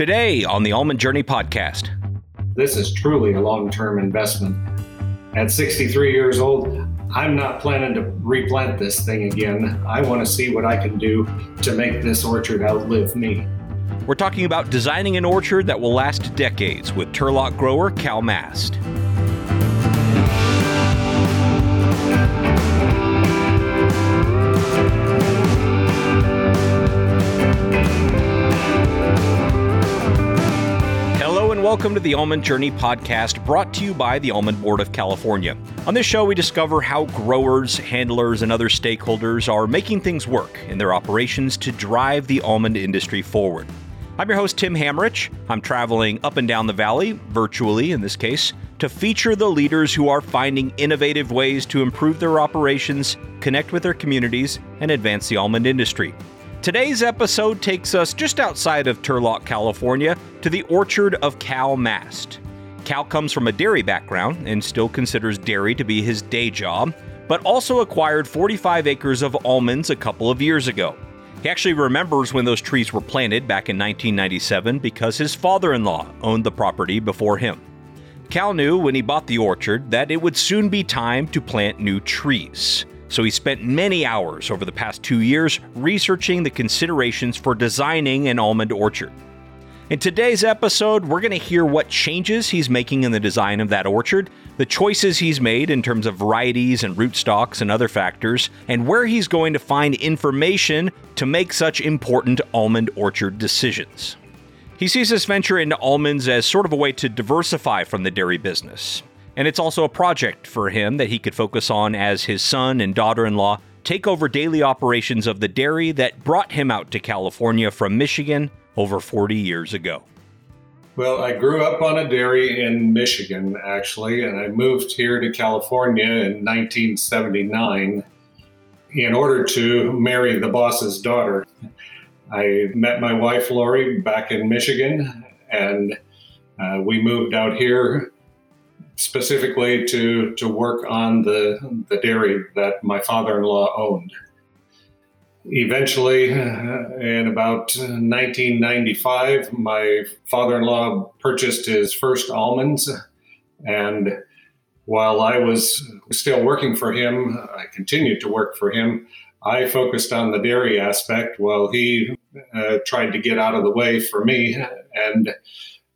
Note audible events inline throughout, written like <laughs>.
Today on the Almond Journey podcast. This is truly a long term investment. At 63 years old, I'm not planning to replant this thing again. I want to see what I can do to make this orchard outlive me. We're talking about designing an orchard that will last decades with Turlock grower Cal Mast. Welcome to the Almond Journey podcast brought to you by the Almond Board of California. On this show, we discover how growers, handlers, and other stakeholders are making things work in their operations to drive the almond industry forward. I'm your host, Tim Hammerich. I'm traveling up and down the valley, virtually in this case, to feature the leaders who are finding innovative ways to improve their operations, connect with their communities, and advance the almond industry. Today's episode takes us just outside of Turlock, California, to the orchard of Cal Mast. Cal comes from a dairy background and still considers dairy to be his day job, but also acquired 45 acres of almonds a couple of years ago. He actually remembers when those trees were planted back in 1997 because his father in law owned the property before him. Cal knew when he bought the orchard that it would soon be time to plant new trees so he spent many hours over the past two years researching the considerations for designing an almond orchard. In today's episode, we're going to hear what changes he's making in the design of that orchard, the choices he's made in terms of varieties and rootstocks and other factors, and where he's going to find information to make such important almond orchard decisions. He sees this venture into almonds as sort of a way to diversify from the dairy business. And it's also a project for him that he could focus on as his son and daughter in law take over daily operations of the dairy that brought him out to California from Michigan over 40 years ago. Well, I grew up on a dairy in Michigan, actually, and I moved here to California in 1979 in order to marry the boss's daughter. I met my wife, Lori, back in Michigan, and uh, we moved out here specifically to to work on the the dairy that my father-in-law owned. Eventually, in about 1995, my father-in-law purchased his first almonds, and while I was still working for him, I continued to work for him. I focused on the dairy aspect while he uh, tried to get out of the way for me and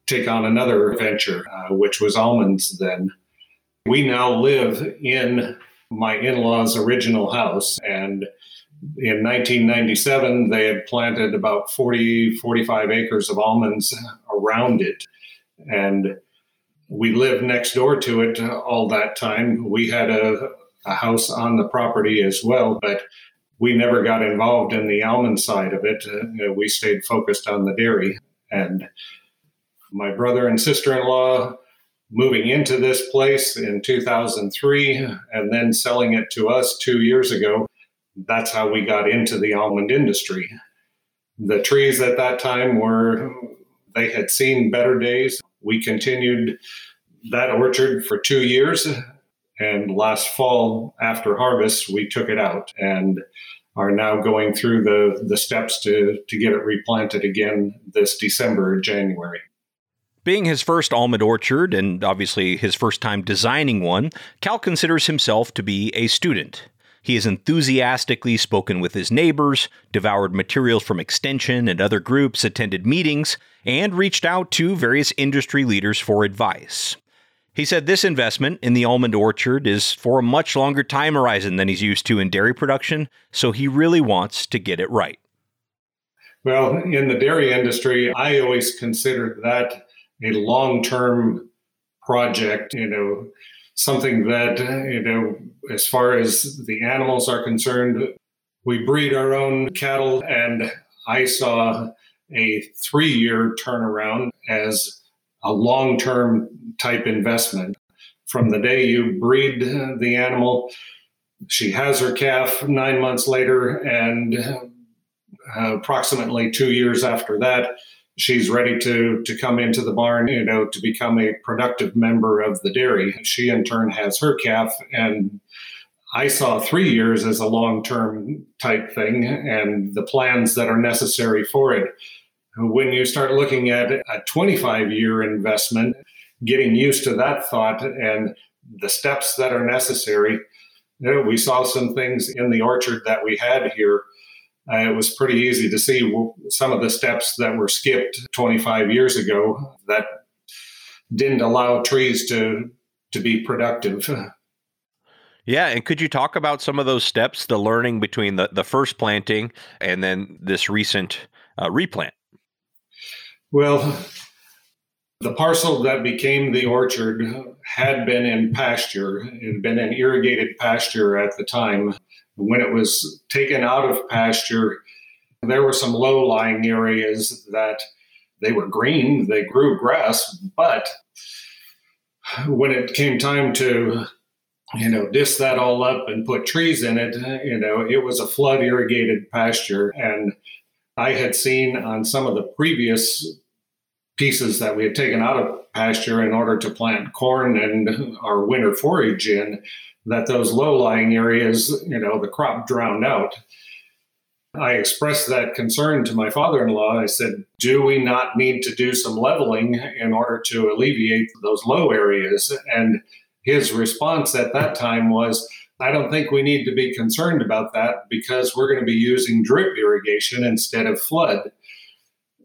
take on another venture, uh, which was almonds then. We now live in my in law's original house. And in 1997, they had planted about 40, 45 acres of almonds around it. And we lived next door to it all that time. We had a, a house on the property as well, but we never got involved in the almond side of it. Uh, we stayed focused on the dairy. And my brother and sister in law moving into this place in 2003 and then selling it to us two years ago. That's how we got into the almond industry. The trees at that time were, they had seen better days. We continued that orchard for two years. And last fall, after harvest, we took it out and are now going through the, the steps to, to get it replanted again this December, January. Being his first almond orchard, and obviously his first time designing one, Cal considers himself to be a student. He has enthusiastically spoken with his neighbors, devoured materials from Extension and other groups, attended meetings, and reached out to various industry leaders for advice. He said this investment in the almond orchard is for a much longer time horizon than he's used to in dairy production, so he really wants to get it right. Well, in the dairy industry, I always considered that a long term project, you know, something that, you know, as far as the animals are concerned, we breed our own cattle, and I saw a three year turnaround as a long term type investment. From the day you breed the animal, she has her calf nine months later, and uh, approximately two years after that, she's ready to to come into the barn you know to become a productive member of the dairy she in turn has her calf and i saw three years as a long term type thing and the plans that are necessary for it when you start looking at a 25 year investment, getting used to that thought and the steps that are necessary, you know, we saw some things in the orchard that we had here. Uh, it was pretty easy to see some of the steps that were skipped 25 years ago that didn't allow trees to to be productive. Yeah, and could you talk about some of those steps, the learning between the, the first planting and then this recent uh, replant? Well, the parcel that became the orchard had been in pasture. It had been an irrigated pasture at the time. When it was taken out of pasture, there were some low lying areas that they were green, they grew grass, but when it came time to you know, disc that all up and put trees in it. You know, it was a flood irrigated pasture. And I had seen on some of the previous pieces that we had taken out of pasture in order to plant corn and our winter forage in that those low lying areas, you know, the crop drowned out. I expressed that concern to my father in law. I said, Do we not need to do some leveling in order to alleviate those low areas? And his response at that time was, I don't think we need to be concerned about that because we're going to be using drip irrigation instead of flood.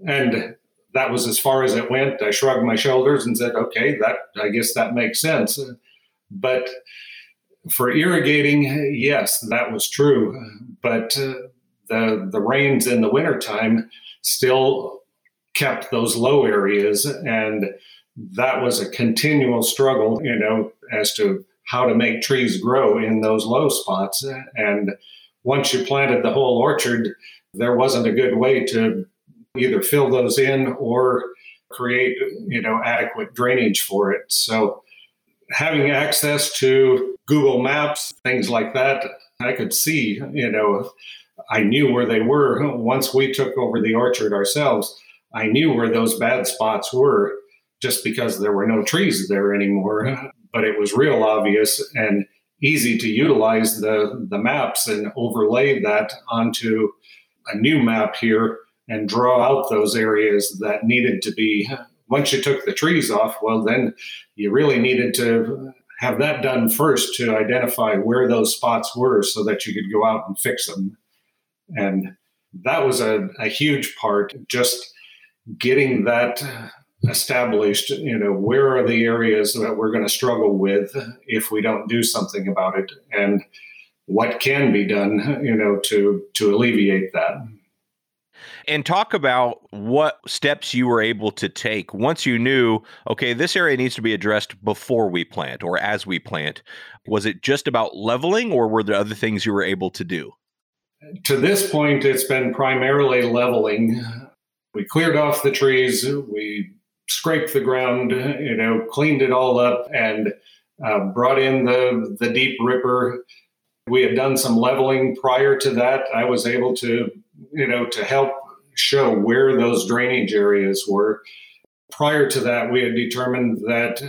And that was as far as it went. I shrugged my shoulders and said, okay, that I guess that makes sense. But for irrigating, yes, that was true. But uh, the the rains in the wintertime still kept those low areas and that was a continual struggle, you know, as to how to make trees grow in those low spots. And once you planted the whole orchard, there wasn't a good way to either fill those in or create, you know, adequate drainage for it. So having access to Google Maps, things like that, I could see, you know, I knew where they were. Once we took over the orchard ourselves, I knew where those bad spots were just because there were no trees there anymore. But it was real obvious and easy to utilize the, the maps and overlay that onto a new map here and draw out those areas that needed to be. Once you took the trees off, well, then you really needed to have that done first to identify where those spots were so that you could go out and fix them. And that was a, a huge part, just getting that established, you know, where are the areas that we're going to struggle with if we don't do something about it and what can be done, you know, to to alleviate that. And talk about what steps you were able to take once you knew, okay, this area needs to be addressed before we plant or as we plant. Was it just about leveling or were there other things you were able to do? To this point, it's been primarily leveling. We cleared off the trees. We scraped the ground, you know, cleaned it all up, and uh, brought in the the deep ripper. We had done some leveling prior to that. I was able to, you know, to help show where those drainage areas were. Prior to that, we had determined that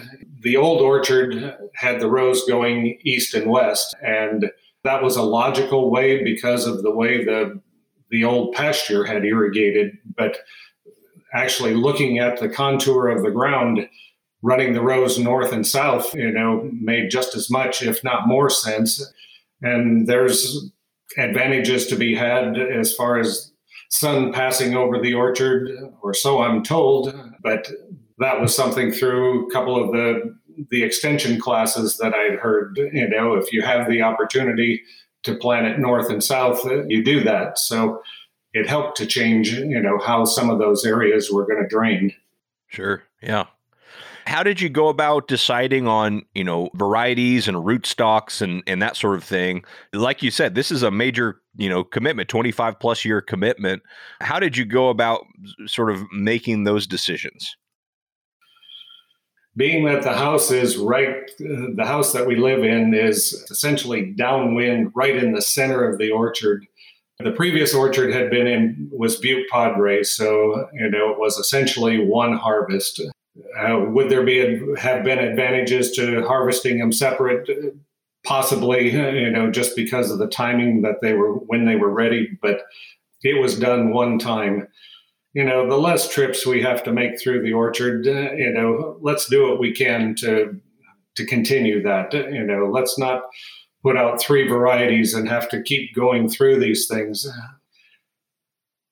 the old orchard had the rows going east and west, and that was a logical way because of the way the the old pasture had irrigated. But actually looking at the contour of the ground, running the rows north and south, you know, made just as much, if not more sense. And there's advantages to be had as far as sun passing over the orchard, or so I'm told. But that was something through a couple of the the extension classes that I'd heard. You know, if you have the opportunity to plant it north and south, uh, you do that. So it helped to change, you know, how some of those areas were going to drain. Sure. Yeah. How did you go about deciding on, you know, varieties and rootstocks and and that sort of thing? Like you said, this is a major, you know, commitment, 25 plus year commitment. How did you go about sort of making those decisions? Being that the house is right, the house that we live in is essentially downwind, right in the center of the orchard the previous orchard had been in was Butte Padre, so you know it was essentially one harvest. Uh, would there be have been advantages to harvesting them separate? Possibly, you know, just because of the timing that they were when they were ready. But it was done one time, you know, the less trips we have to make through the orchard, uh, you know, let's do what we can to to continue that. You know, let's not put out three varieties and have to keep going through these things.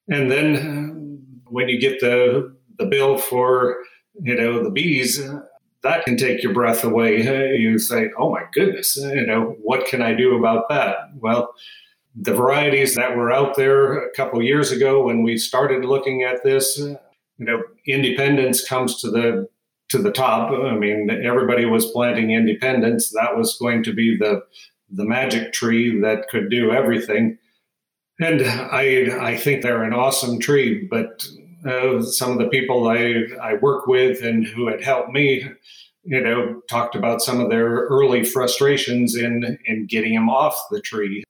And then uh, when you get the the bill for you know the bees, that can take your breath away. You say, "Oh my goodness, you know what can I do about that?" Well, the varieties that were out there a couple years ago when we started looking at this, you know, independence comes to the to the top. I mean, everybody was planting independence. That was going to be the the magic tree that could do everything. And I I think they're an awesome tree, but uh, some of the people I I work with and who had helped me, you know, talked about some of their early frustrations in in getting them off the tree.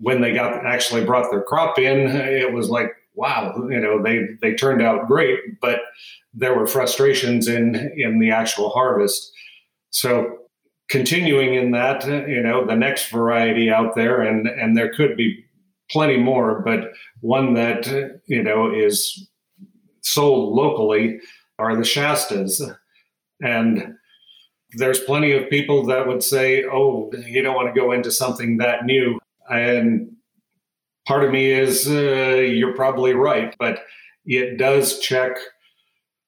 When they got actually brought their crop in, it was like wow, you know, they they turned out great, but there were frustrations in in the actual harvest. So continuing in that, you know, the next variety out there, and and there could be plenty more, but one that you know is sold locally are the Shastas, and there's plenty of people that would say, "Oh, you don't want to go into something that new," and part of me is uh, you're probably right, but it does check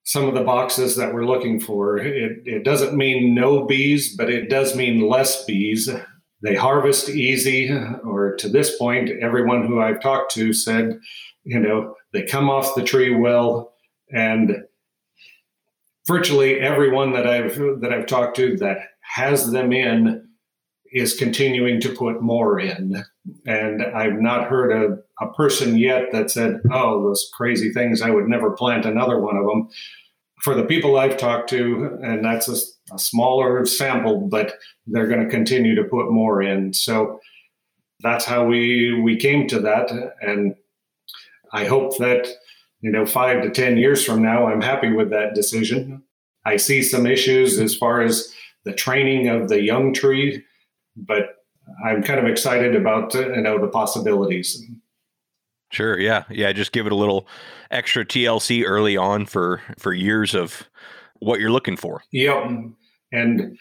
some of the boxes that we're looking for. It, it doesn't mean no bees, but it does mean less bees. They harvest easy, or to this point, everyone who I've talked to said, you know, they come off the tree well, and virtually everyone that I've that I've talked to that has them in is continuing to put more in. And I've not heard a, a person yet that said, oh, those crazy things, I would never plant another one of them for the people I've talked to, and that's a, a smaller sample, but they're going to continue to put more in. So that's how we we came to that, and I hope that you know five to ten years from now, I'm happy with that decision. I see some issues as far as the training of the young tree, but I'm kind of excited about uh, you know the possibilities. Sure. Yeah. Yeah. Just give it a little extra TLC early on for for years of what you're looking for. Yep. And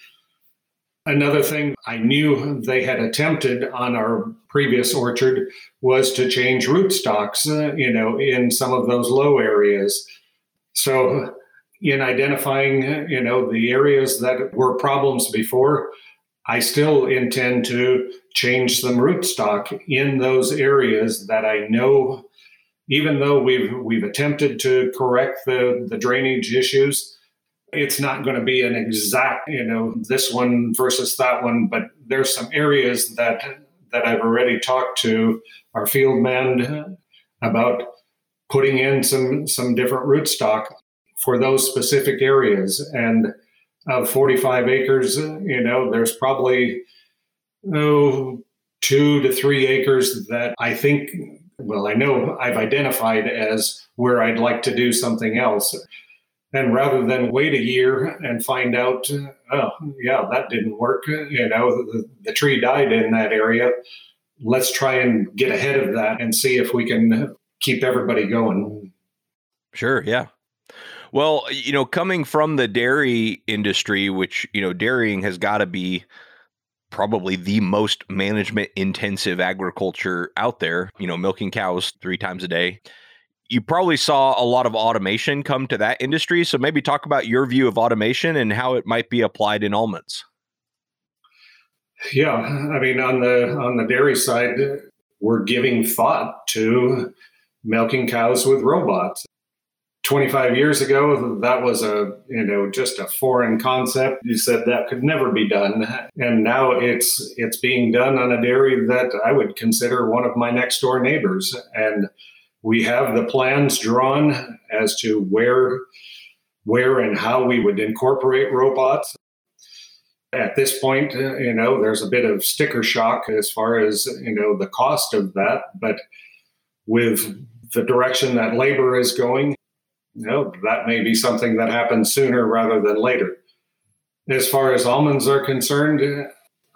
another thing I knew they had attempted on our previous orchard was to change rootstocks, uh, you know, in some of those low areas. So in identifying, you know, the areas that were problems before, I still intend to change some rootstock in those areas that I know, even though we've we've attempted to correct the, the drainage issues, it's not going to be an exact, you know, this one versus that one, but there's some areas that that I've already talked to our field man about putting in some some different rootstock for those specific areas and of 45 acres, you know, there's probably oh, two to three acres that I think, well, I know I've identified as where I'd like to do something else. And rather than wait a year and find out, oh, yeah, that didn't work, you know, the, the tree died in that area, let's try and get ahead of that and see if we can keep everybody going. Sure, yeah. Well, you know, coming from the dairy industry, which, you know, dairying has got to be probably the most management intensive agriculture out there, you know, milking cows three times a day. You probably saw a lot of automation come to that industry. So maybe talk about your view of automation and how it might be applied in almonds. Yeah, I mean on the on the dairy side, we're giving thought to milking cows with robots. 25 years ago that was a you know just a foreign concept you said that could never be done and now it's it's being done on a dairy that i would consider one of my next door neighbors and we have the plans drawn as to where where and how we would incorporate robots at this point uh, you know there's a bit of sticker shock as far as you know the cost of that but with the direction that labor is going you know, that may be something that happens sooner rather than later. As far as almonds are concerned,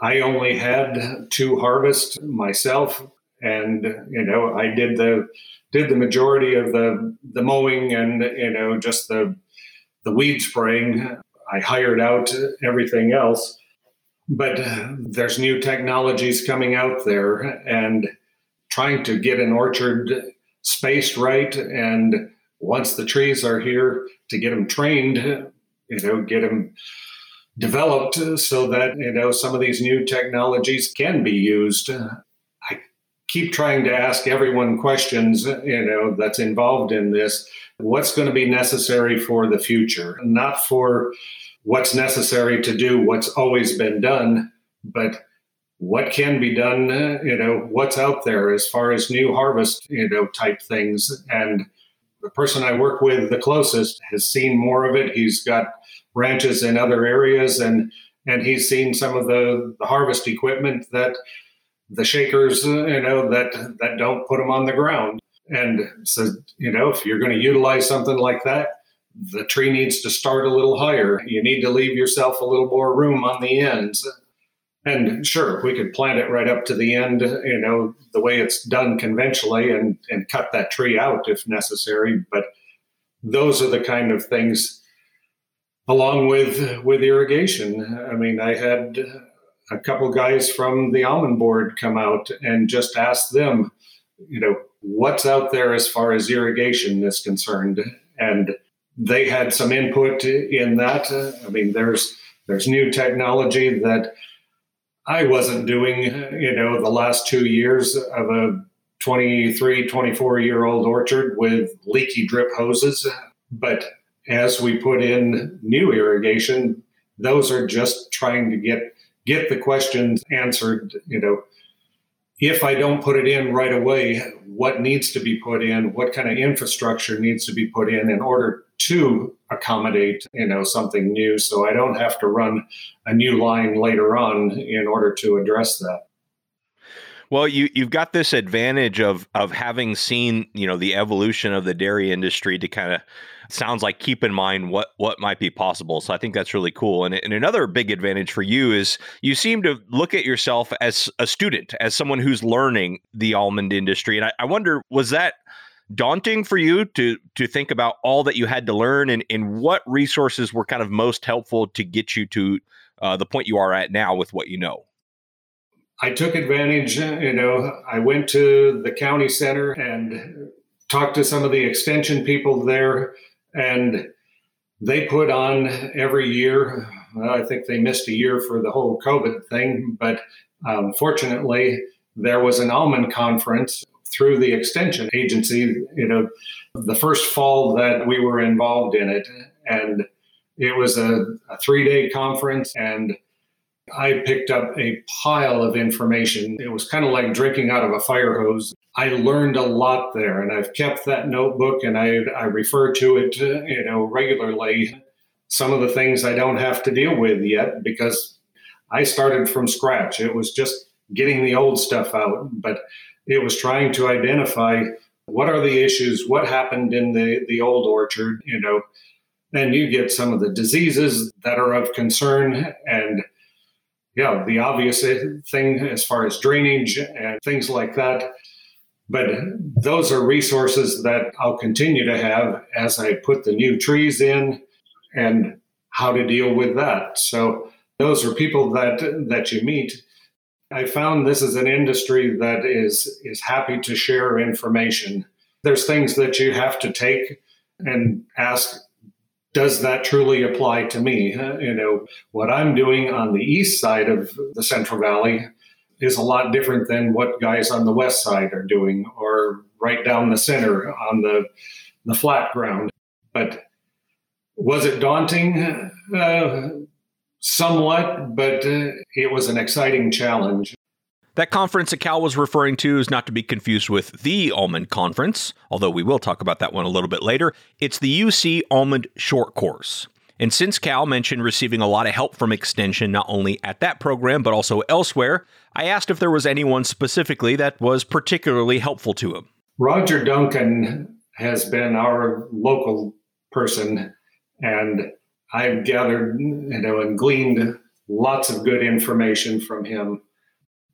I only had two harvests myself, and you know, I did the did the majority of the the mowing and you know just the the weed spraying. I hired out everything else, but there's new technologies coming out there, and trying to get an orchard spaced right and once the trees are here to get them trained you know get them developed so that you know some of these new technologies can be used keep trying to ask everyone questions you know that's involved in this. What's going to be necessary for the future? Not for what's necessary to do what's always been done but what can be done you know what's out there as far as new harvest you know type things. And the person i work with the closest has seen more of it. He's got ranches in other areas and and he's seen some of the, the harvest equipment that the shakers uh, you know that that don't put them on the ground. And so you know if you're going to utilize something like that the tree needs to start a little higher. You need to leave yourself a little more room on the ends. And sure we could plant it right up to the end you know the way it's done conventionally and and cut that tree out if necessary. But those are the kind of things along with with irrigation. I mean, I had a couple guys from the almond board come out and just ask them, you know, what's out there as far as irrigation is concerned, and they had some input in that. I mean, there's there's new technology that I wasn't doing, you know, the last two years of a 23, 24 year old orchard with leaky drip hoses. But as we put in new irrigation, those are just trying to get get the questions answered. You know, if I don't put it in right away, what needs to be put in? What kind of infrastructure needs to be put in in order to accommodate you know something new? So I don't have to run a new line later on in order to address that. Well, you you've got this advantage of of having seen you know the evolution of the dairy industry to kind of sounds like keep in mind what what might be possible. So I think that's really cool. And, and another big advantage for you is you seem to look at yourself as a student, as someone who's learning the almond industry. And I, I wonder, was that daunting for you to to think about all that you had to learn and, and what resources were kind of most helpful to get you to uh, the point you are at now with what you know? I took advantage, you know, I went to the county center and talked to some of the extension people there, and they put on every year. I think they missed a year for the whole COVID thing, but um, fortunately, there was an almond conference through the extension agency, you know, the first fall that we were involved in it. And it was a, a three day conference, and I picked up a pile of information. It was kind of like drinking out of a fire hose. I learned a lot there, and I've kept that notebook and I, I refer to it, you know, regularly. Some of the things I don't have to deal with yet because I started from scratch. It was just getting the old stuff out, but it was trying to identify what are the issues, what happened in the the old orchard, you know, and you get some of the diseases that are of concern and yeah, the obvious thing as far as drainage and things like that. But those are resources that I'll continue to have as I put the new trees in and how to deal with that. So those are people that that you meet. I found this is an industry that is is happy to share information. There's things that you have to take and ask does that truly apply to me? You know, what I'm doing on the east side of the Central Valley is a lot different than what guys on the west side are doing or right down the center on the the flat ground. But was it daunting? Uh, somewhat, but uh, it was an exciting challenge. That conference that Cal was referring to is not to be confused with the Almond Conference, although we will talk about that one a little bit later. It's the UC Almond Short Course. And since Cal mentioned receiving a lot of help from Extension not only at that program but also elsewhere, I asked if there was anyone specifically that was particularly helpful to him. Roger Duncan has been our local person, and I've gathered, you know, and gleaned lots of good information from him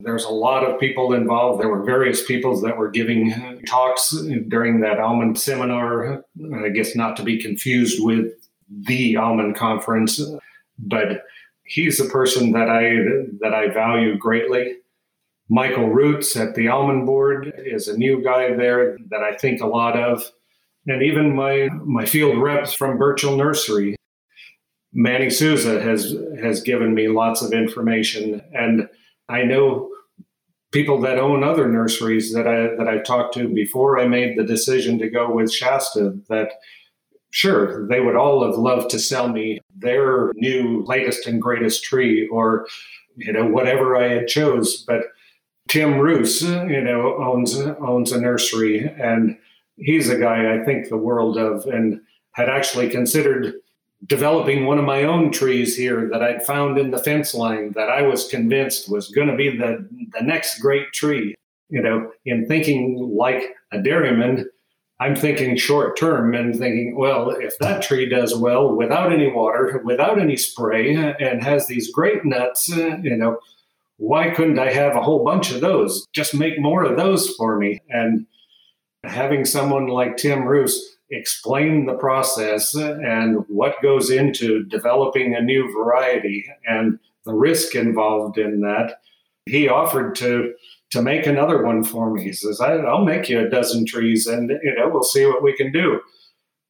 There's a lot of people involved. There were various people that were giving talks during that almond seminar. I guess not to be confused with the almond conference, but he's a person that I that I value greatly. Michael Roots at the Almond Board is a new guy there that I think a lot of. And even my my field reps from Burchell Nursery, Manny Souza has has given me lots of information. And I know people that own other nurseries that I that I talked to before I made the decision to go with Shasta that sure they would all have loved to sell me their new latest and greatest tree or you know whatever I had chose but Tim Roos you know owns owns a nursery and he's a guy I think the world of and had actually considered developing one of my own trees here that I'd found in the fence line that I was convinced was going to be the, the next great tree. You know, in thinking like a dairyman, I'm thinking short term and thinking, well, if that tree does well without any water, without any spray, and has these great nuts, you know, why couldn't I have a whole bunch of those? Just make more of those for me. And having someone like Tim Roos explain the process and what goes into developing a new variety and the risk involved in that. He offered to to make another one for me. He says, "I'll make you a dozen trees, and you know we'll see what we can do."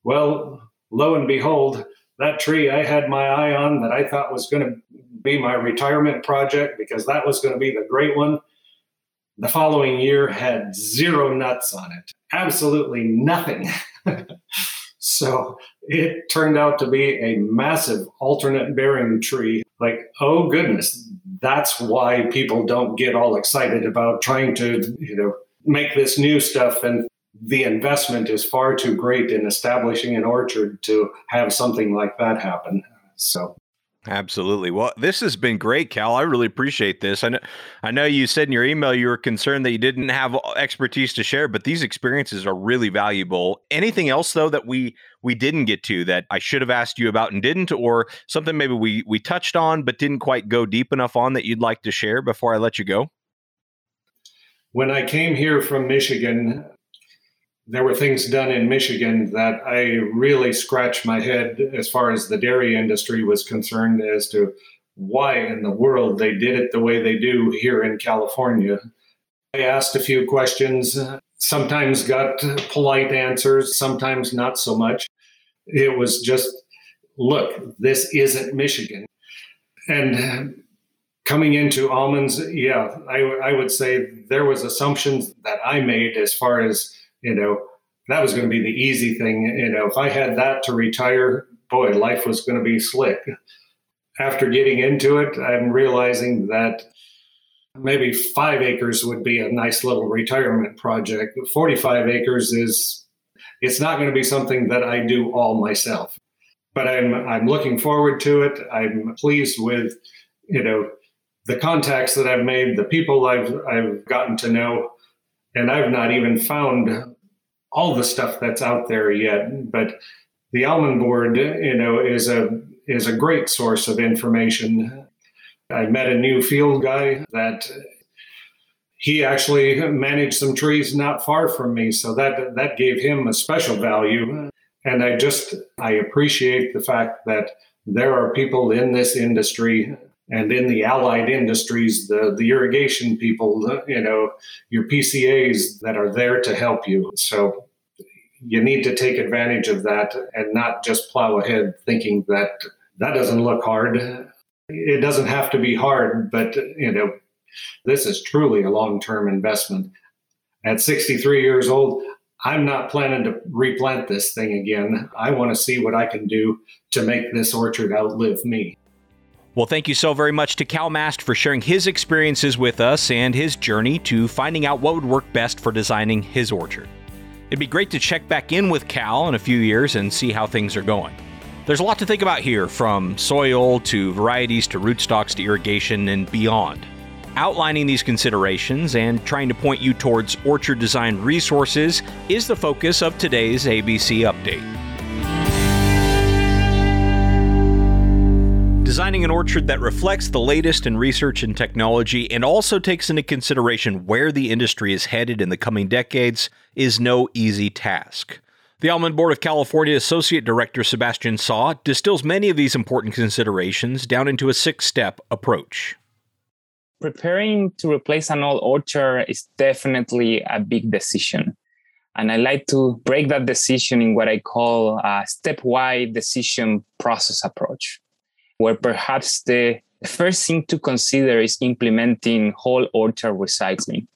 Well, lo and behold, that tree I had my eye on that I thought was going to be my retirement project because that was going to be the great one. The following year had zero nuts on it, absolutely nothing. <laughs> <laughs> so it turned out to be a massive alternate bearing tree. Like, oh goodness, that's why people don't get all excited about trying to, you know, make this new stuff and the investment is far too great in establishing an orchard to have something like that happen. So Absolutely. Well, this has been great, Cal. I really appreciate this. I know, I know you said in your email you were concerned that you didn't have expertise to share, but these experiences are really valuable. Anything else though that we we didn't get to that I should have asked you about and didn't, or something maybe we we touched on but didn't quite go deep enough on that you'd like to share before I let you go? When I came here from Michigan, there were things done in Michigan that I really scratched my head as far as the dairy industry was concerned as to why in the world they did it the way they do here in California. I asked a few questions, sometimes got polite answers, sometimes not so much. It was just, look, this isn't Michigan. And coming into almonds, yeah, I, I would say there was assumptions that I made as far as you know, that was going to be the easy thing. You know, if I had that to retire, boy, life was going to be slick. After getting into it, I'm realizing that maybe five acres would be a nice little retirement project. 45 acres is, it's not going to be something that I do all myself. But I'm, I'm looking forward to it. I'm pleased with, you know, the contacts that I've made, the people I've, I've gotten to know and I've not even found all the stuff that's out there yet. But the almond board, you know, is a is a great source of information. I met a new field guy that he actually managed some trees not far from me, so that that gave him a special value. And I just I appreciate the fact that there are people in this industry and in the allied industries, the, the irrigation people, the, you know, your PCAs that are there to help you. So you need to take advantage of that and not just plow ahead thinking that that doesn't look hard. It doesn't have to be hard, but you know, this is truly a long-term investment. At 63 years old, I'm not planning to replant this thing again. I want to see what I can do to make this orchard outlive me. Well, thank you so very much to Cal Mast for sharing his experiences with us and his journey to finding out what would work best for designing his orchard. It'd be great to check back in with Cal in a few years and see how things are going. There's a lot to think about here, from soil to varieties to rootstocks to irrigation and beyond. Outlining these considerations and trying to point you towards orchard design resources is the focus of today's ABC Update. Designing an orchard that reflects the latest in research and technology and also takes into consideration where the industry is headed in the coming decades is no easy task. The Almond Board of California Associate Director Sebastian Saa distills many of these important considerations down into a six step approach. Preparing to replace an old orchard is definitely a big decision. And I like to break that decision in what I call a stepwise decision process approach, where perhaps the first thing to consider is implementing whole orchard recycling,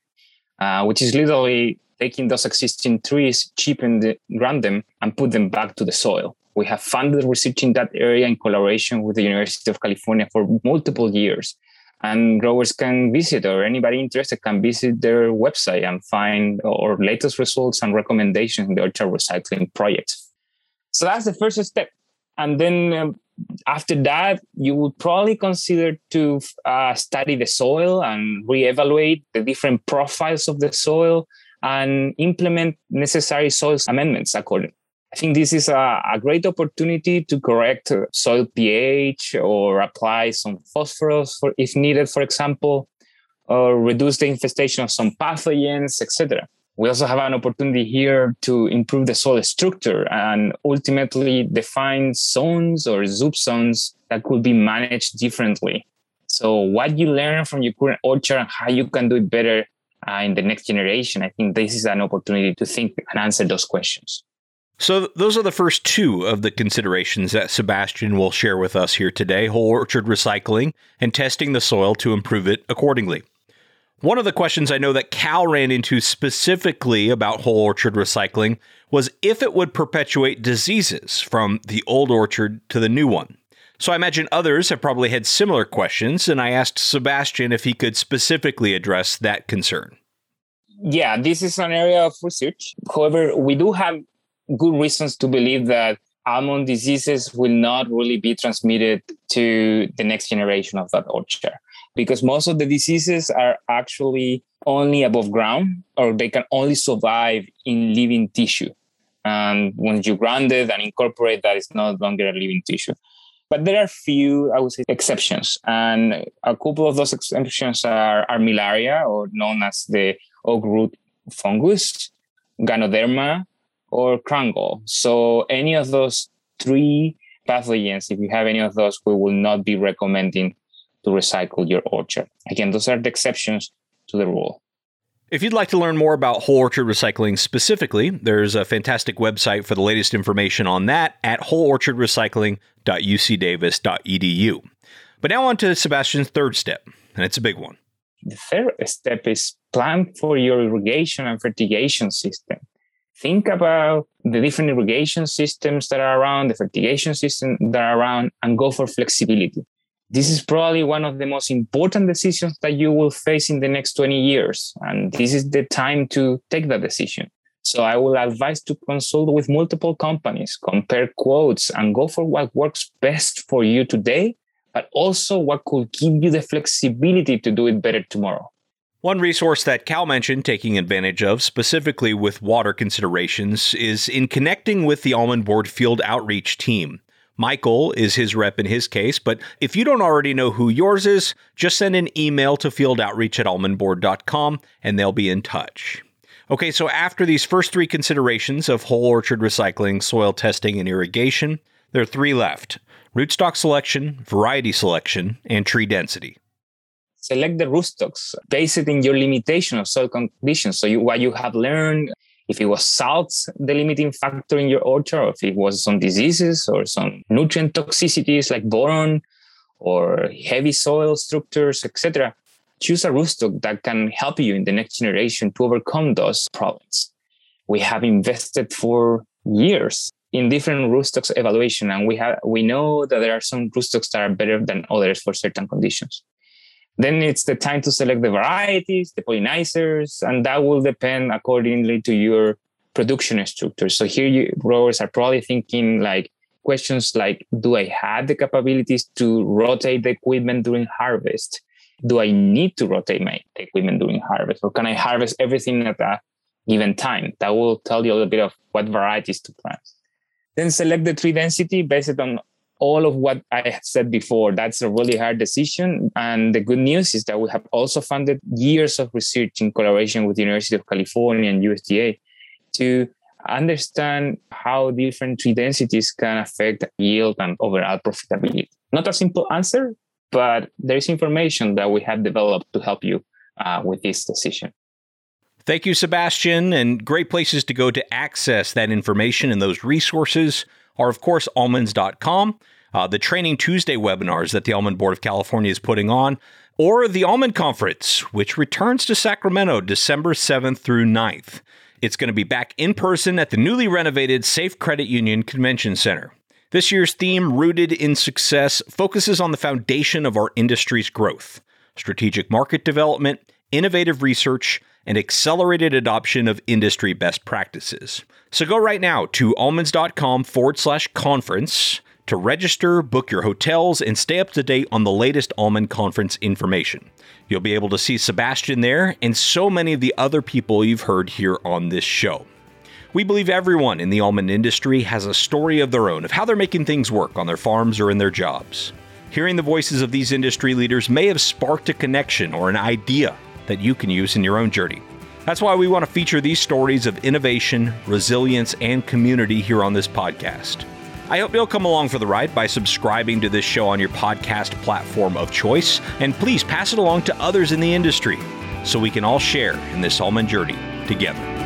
uh, which is literally taking those existing trees, cheapen the, them, and put them back to the soil. We have funded research in that area in collaboration with the University of California for multiple years. And growers can visit, or anybody interested can visit their website and find our latest results and recommendations in the orchard recycling project. So that's the first step. And then um, after that, you would probably consider to uh, study the soil and reevaluate the different profiles of the soil and implement necessary soil amendments accordingly. I think this is a, a, great opportunity to correct soil pH or apply some phosphorus for, if needed, for example, or reduce the infestation of some pathogens, etc. We also have an opportunity here to improve the soil structure and ultimately define zones or ZUP zones that could be managed differently. So, what you learn from your current orchard and how you can do it better uh, in the next generation, I think this is an opportunity to think and answer those questions. So, those are the first two of the considerations that Sebastian will share with us here today whole orchard recycling and testing the soil to improve it accordingly. One of the questions I know that Cal ran into specifically about whole orchard recycling was if it would perpetuate diseases from the old orchard to the new one. So I imagine others have probably had similar questions, and I asked Sebastian if he could specifically address that concern. Yeah, this is an area of research. However, we do have good reasons to believe that almond diseases will not really be transmitted to the next generation of that orchard because most of the diseases are actually only above ground or they can only survive in living tissue. And once you ground it and incorporate that, it's no longer a living tissue. But there are few, I would say, exceptions. And a couple of those exceptions are Armillaria, or known as the oak root fungus, Ganoderma, or crown. So any of those three pathogens, if you have any of those, we will not be recommending to recycle your orchard. Again, those are the exceptions to the rule. If you'd like to learn more about whole orchard recycling specifically, there's a fantastic website for the latest information on that at wholeorchardrecycling.ucdavis.edu. But now on to Sebastian's third step, and it's a big one. The third step is plan for your irrigation and fertigation system. Think about the different irrigation systems that are around, the fertigation system that are around, and go for flexibility this is probably one of the most important decisions that you will face in the next 20 years. And this is the time to take that decision. So I will advise to consult with multiple companies, compare quotes, and go for what works best for you today, but also what could give you the flexibility to do it better tomorrow. One resource that Cal mentioned taking advantage of, specifically with water considerations, is in connecting with the Almond Board Field Outreach team. Michael is his rep in his case, but if you don't already know who yours is, just send an email to fieldoutreach at almondboard.com and they'll be in touch. Okay, so after these first three considerations of whole orchard recycling, soil testing, and irrigation, there are three left rootstock selection, variety selection, and tree density. Select the rootstocks based in your limitation of soil conditions. So, you, what you have learned if it was salts the limiting factor in your orchard, or if it was some diseases or some nutrient toxicities like boron or heavy soil structures, etc. Choose a rootstock that can help you in the next generation to overcome those problems. We have invested for years in different rootstocks evaluation, and we have we know that there are some rootstocks that are better than others for certain conditions. Then it's the time to select the varieties, the pollinizers, and that will depend accordingly to your production structure. So here you growers are probably thinking like questions like, do I have the capabilities to rotate the equipment during harvest? Do I need to rotate my equipment during harvest? Or can I harvest everything at a given time? That will tell you a little bit of what varieties to plant. Then select the tree density based on all of what I have said before. That's a really hard decision. And the good news is that we have also funded years of research in collaboration with the University of California and USDA to understand how different tree densities can affect yield and overall profitability. Not a simple answer, but there's information that we have developed to help you uh, with this decision. Thank you, Sebastian. And great places to go to access that information and those resources are, of course, almonds.com, uh, the Training Tuesday webinars that the Almond Board of California is putting on, or the Almond Conference, which returns to Sacramento December 7th through 9th. It's going to be back in person at the newly renovated Safe Credit Union Convention Center. This year's theme, Rooted in Success, focuses on the foundation of our industry's growth strategic market development, innovative research, and accelerated adoption of industry best practices. So go right now to almonds.com forward slash conference to register, book your hotels, and stay up to date on the latest Almond Conference information. You'll be able to see Sebastian there and so many of the other people you've heard here on this show. We believe everyone in the almond industry has a story of their own of how they're making things work on their farms or in their jobs. Hearing the voices of these industry leaders may have sparked a connection or an idea that you can use in your own journey. That's why we want to feature these stories of innovation, resilience, and community here on this podcast. I hope you'll come along for the ride by subscribing to this show on your podcast platform of choice, and please pass it along to others in the industry so we can all share in this almond journey together.